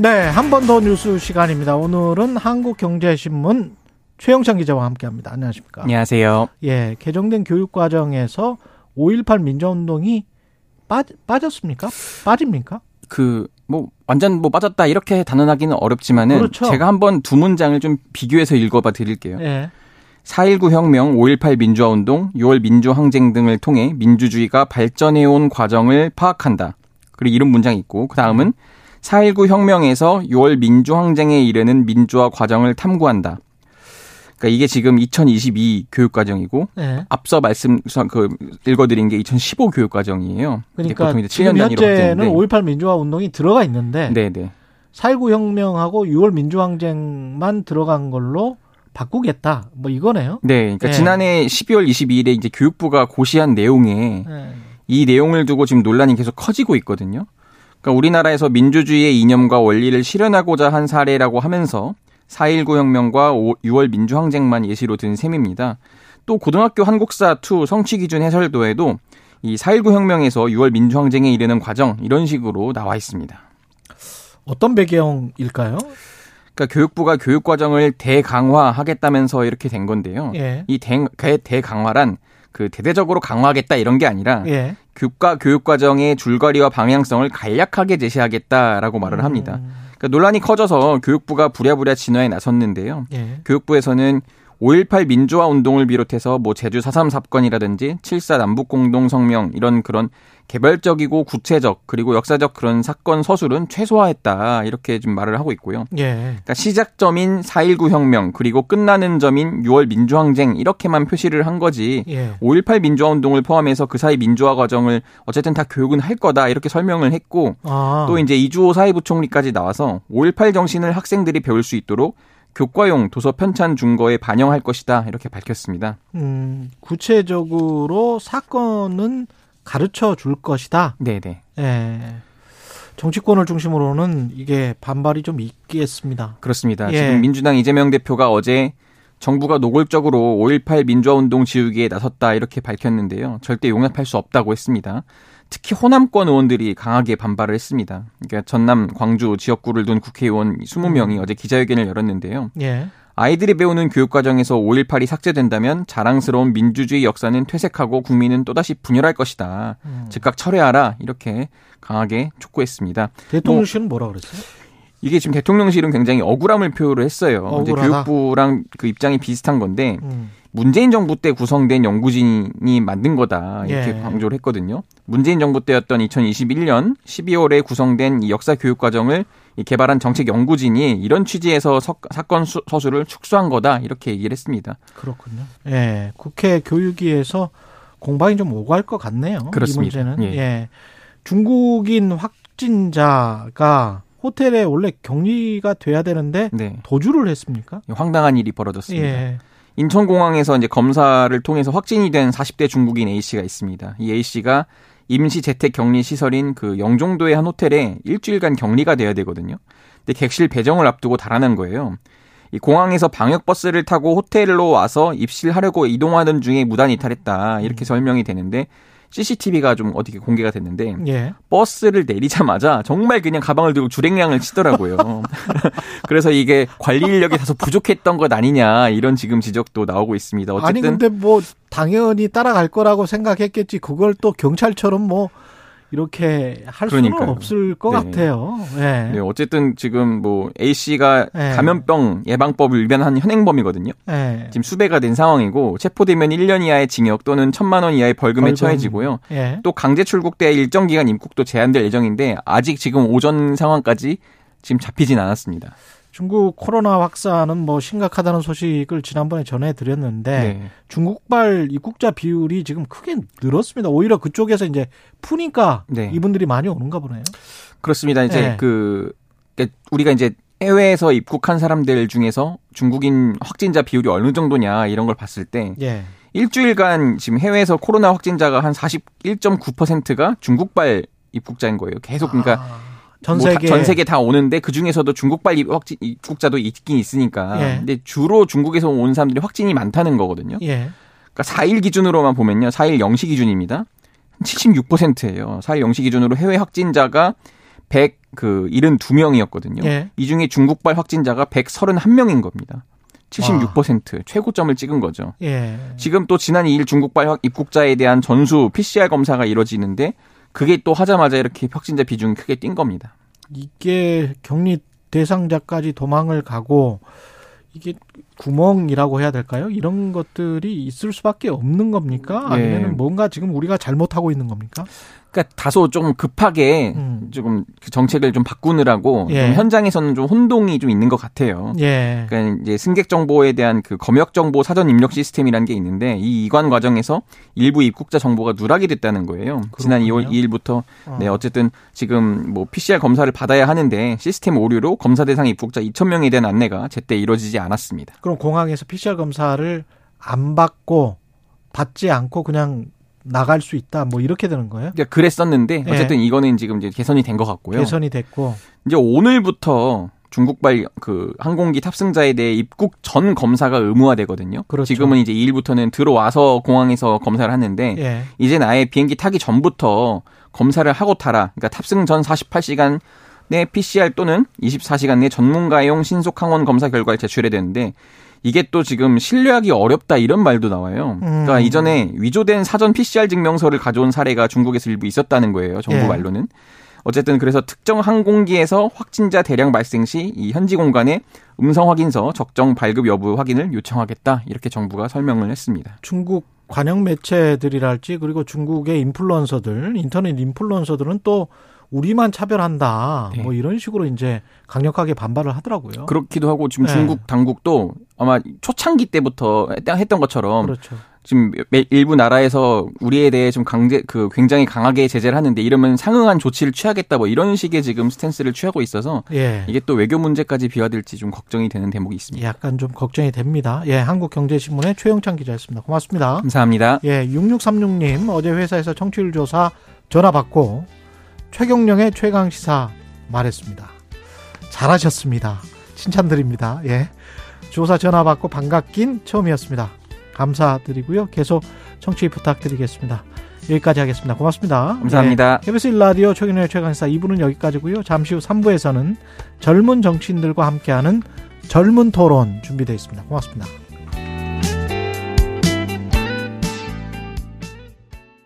네, 한 번 더 뉴스 시간입니다. 오늘은 한국경제신문 최영찬 기자와 함께합니다. 안녕하십니까? 안녕하세요. 예, 개정된 교육 과정에서 5.18 민주운동이 빠, 빠졌습니까? 빠집니까? 그 뭐 완전 뭐 빠졌다 이렇게 단언하기는 어렵지만은 그렇죠. 제가 한번 두 문장을 좀 비교해서 읽어봐 드릴게요. 예. 4.19 혁명, 5.18 민주화 운동, 6월 민주항쟁 등을 통해 민주주의가 발전해온 과정을 파악한다. 그리고 이런 문장이 있고 그 다음은 4.19 혁명에서 6월 민주항쟁에 이르는 민주화 과정을 탐구한다. 그러니까 이게 지금 2022 교육과정이고 예. 앞서 말씀 그 읽어드린 게 2015 교육과정이에요. 그러니까 보통 이제 지금 7년 단위로 현재는 확정인데. 5.18 민주화 운동이 들어가 있는데 네네. 4.19 혁명하고 6월 민주항쟁만 들어간 걸로 바꾸겠다. 뭐 이거네요. 네, 그러니까 예. 지난해 12월 22일에 이제 교육부가 고시한 내용에 예. 이 내용을 두고 지금 논란이 계속 커지고 있거든요. 그러니까 우리나라에서 민주주의의 이념과 원리를 실현하고자 한 사례라고 하면서 4.19 혁명과 6월 민주항쟁만 예시로 든 셈입니다. 또 고등학교 한국사 2 성취 기준 해설도에도 이 4.19 혁명에서 6월 민주항쟁에 이르는 과정 이런 식으로 나와 있습니다. 어떤 배경일까요? 그러니까 교육부가 교육 과정을 대강화하겠다면서 이렇게 된 건데요. 예. 이 대, 그 대강화란 그 대대적으로 강화하겠다 이런 게 아니라 예. 교과 교육 과정의 줄거리와 방향성을 간략하게 제시하겠다라고 말을 합니다. 음, 그러니까 논란이 커져서 교육부가 부랴부랴 진화에 나섰는데요. 예. 교육부에서는 5.18 민주화 운동을 비롯해서 뭐 제주 4.3 사건이라든지 7.4 남북공동성명 이런 그런 개별적이고 구체적 그리고 역사적 그런 사건 서술은 최소화했다 이렇게 좀 말을 하고 있고요. 예. 그러니까 시작점인 4.19 혁명 그리고 끝나는 점인 6월 민주항쟁 이렇게만 표시를 한 거지 예. 5.18 민주화 운동을 포함해서 그 사이 민주화 과정을 어쨌든 다 교육은 할 거다 이렇게 설명을 했고 아. 또 이제 이주호 사회부총리까지 나와서 5.18 정신을 학생들이 배울 수 있도록 교과용 도서 편찬 준거에 반영할 것이다 이렇게 밝혔습니다. 음, 구체적으로 사건은 가르쳐 줄 것이다. 네네 예. 정치권을 중심으로는 이게 반발이 좀 있겠습니다. 그렇습니다. 예. 지금 민주당 이재명 대표가 어제 정부가 노골적으로 5.18 민주화 운동 지우기에 나섰다 이렇게 밝혔는데요. 절대 용납할 수 없다고 했습니다. 특히 호남권 의원들이 강하게 반발을 했습니다. 그러니까 전남, 광주 지역구를 둔 국회의원 20명이 어제 기자회견을 열었는데요. 예. 아이들이 배우는 교육 과정에서 5.18이 삭제된다면 자랑스러운 민주주의 역사는 퇴색하고 국민은 또다시 분열할 것이다. 음. 즉각 철회하라. 이렇게 강하게 촉구했습니다. 대통령실은 뭐라 그랬어요? 이게 지금 대통령실은 굉장히 억울함을 표를 했어요. 이제 억울하다. 교육부랑 그 입장이 비슷한 건데 음. 문재인 정부 때 구성된 연구진이 만든 거다 이렇게 예. 강조를 했거든요. 문재인 정부 때였던 2021년 12월에 구성된 이 역사 교육 과정을 이 개발한 정책 연구진이 이런 취지에서 서, 사건 수- 서술을 축소한 거다 이렇게 얘기를 했습니다. 그렇군요. 예. 국회 교육위에서 공방이 좀 오갈 것 같네요. 그렇습니다. 이 문제는. 예. 예. 중국인 확진자가 호텔에 원래 격리가 돼야 되는데 네, 도주를 했습니까? 황당한 일이 벌어졌습니다. 예. 인천공항에서 이제 검사를 통해서 확진이 된 40대 중국인 A 씨가 있습니다. 이 A 씨가 임시 재택 격리 시설인 그 영종도의 한 호텔에 일주일간 격리가 돼야 되거든요. 근데 객실 배정을 앞두고 달아난 거예요. 이 공항에서 방역 버스를 타고 호텔로 와서 입실하려고 이동하는 중에 무단 이탈했다 이렇게 설명이 되는데 CCTV가 좀 어떻게 공개가 됐는데 예. 버스를 내리자마자 정말 그냥 가방을 들고 주랭량을 치더라고요. 그래서 이게 관리 인력이 다소 부족했던 것 아니냐 이런 지금 지적도 나오고 있습니다. 어쨌든 아니 근데 뭐 당연히 따라갈 거라고 생각했겠지. 그걸 또 경찰처럼 뭐 이렇게 할 수는 그러니까요. 없을 것 네. 같아요. 예. 네, 어쨌든 지금 뭐 A 씨가 네. 감염병 예방법을 위반한 현행범이거든요. 예. 지금 수배가 된 상황이고 체포되면 1년 이하의 징역 또는 1천만 원 이하의 벌금에 벌금. 처해지고요. 예. 또 강제 출국돼 일정 기간 입국도 제한될 예정인데 아직 지금 오전 상황까지 지금 잡히진 않았습니다. 중국 코로나 확산은 뭐 심각하다는 소식을 지난번에 전해드렸는데 네. 중국발 입국자 비율이 지금 크게 늘었습니다. 오히려 그쪽에서 이제 푸니까 네. 이분들이 많이 오는가 보네요. 그렇습니다. 이제 네. 그 그러니까 우리가 이제 해외에서 입국한 사람들 중에서 중국인 확진자 비율이 어느 정도냐 이런 걸 봤을 때 예. 일주일간 지금 해외에서 코로나 확진자가 한 41.9%가 중국발 입국자인 거예요. 계속 그러니까 아, 전뭐 다- 세계 전 세계 다 오는데 그 중에서도 중국발 입- 확진 입국자도 있긴 있으니까. 예. 근데 주로 중국에서 온 사람들이 확진이 많다는 거거든요. 예. 그러니까 4일 기준으로만 보면요. 4일 0시 기준입니다. 76%예요. 4일 0시 기준으로 해외 확진자가 100, 그, 72명이었거든요. 예. 이 중에 중국발 확진자가 131명인 겁니다. 76% 최고점을 찍은 거죠. 예. 지금 또 지난 2일 중국발 확- 입국자에 대한 전수 PCR 검사가 이뤄지는데 그게 또 하자마자 이렇게 확진자 비중이 크게 뛴 겁니다. 이게 격리 대상자까지 도망을 가고 이게 구멍이라고 해야 될까요? 이런 것들이 있을 수밖에 없는 겁니까? 예. 아니면 뭔가 지금 우리가 잘못하고 있는 겁니까? 그러니까 다소 좀 급하게 음. 조금 그 정책을 좀 바꾸느라고 예. 좀 현장에서는 좀 혼동이 좀 있는 것 같아요. 예. 그러니까 이제 승객 정보에 대한 그 검역 정보 사전 입력 시스템이라는 게 있는데 이 이관 과정에서 일부 입국자 정보가 누락이 됐다는 거예요. 지난 2월 그렇군요. 2일부터 어. 네 어쨌든 지금 뭐 PCR 검사를 받아야 하는데 시스템 오류로 검사 대상 입국자 2천 명에 대한 안내가 제때 이루어지지 않았습니다. 그럼 공항에서 PCR 검사를 안 받고 받지 않고 그냥 나갈 수 있다. 뭐 이렇게 되는 거예요? 그러니까 그랬었는데 예. 어쨌든 이거는 지금 이제 개선이 된 것 같고요. 개선이 됐고. 이제 오늘부터 중국발 그 항공기 탑승자에 대해 입국 전 검사가 의무화되거든요. 그렇죠. 지금은 이제 2일부터는 들어와서 공항에서 검사를 하는데 예. 이제는 아예 비행기 타기 전부터 검사를 하고 타라. 그러니까 탑승 전 48시간 내 PCR 또는 24시간 내 전문가용 신속 항원 검사 결과를 제출해야 되는데 이게 또 지금 신뢰하기 어렵다 이런 말도 나와요. 그러니까 음. 이전에 위조된 사전 PCR 증명서를 가져온 사례가 중국에서 일부 있었다는 거예요. 정부 예. 말로는. 어쨌든 그래서 특정 항공기에서 확진자 대량 발생 시 이 현지 공간에 음성 확인서 적정 발급 여부 확인을 요청하겠다 이렇게 정부가 설명을 했습니다. 중국 관영 매체들이랄지 그리고 중국의 인플루언서들, 인터넷 인플루언서들은 또 우리만 차별한다. 네. 뭐 이런 식으로 이제 강력하게 반발을 하더라고요. 그렇기도 하고 지금 네. 중국 당국도 아마 초창기 때부터 했던- 것처럼 그렇죠. 지금 매- 일부 나라에서 우리에 대해 좀 강제 그 굉장히 강하게 제재를 하는데 이러면 상응한 조치를 취하겠다 뭐 이런 식의 지금 스탠스를 취하고 있어서 예. 이게 또 외교 문제까지 비화될지 좀 걱정이 되는 대목이 있습니다. 약간 좀 걱정이 됩니다. 예, 한국경제신문의 최영찬 기자였습니다. 고맙습니다. 감사합니다. 예, 6636님 어제 회사에서 청취율 조사 전화 받고 최경령의 최강 시사 말했습니다. 잘하셨습니다. 칭찬드립니다. 예. 조사 전화 받고 반갑긴 처음이었습니다. 감사드리고요. 계속 청취 부탁드리겠습니다. 여기까지 하겠습니다. 고맙습니다. 감사합니다. 예, KBS 1라디오 최경령의 최강 시사 2부는 여기까지고요. 잠시 후 3부에서는 젊은 정치인들과 함께하는 젊은 토론 준비되어 있습니다. 고맙습니다.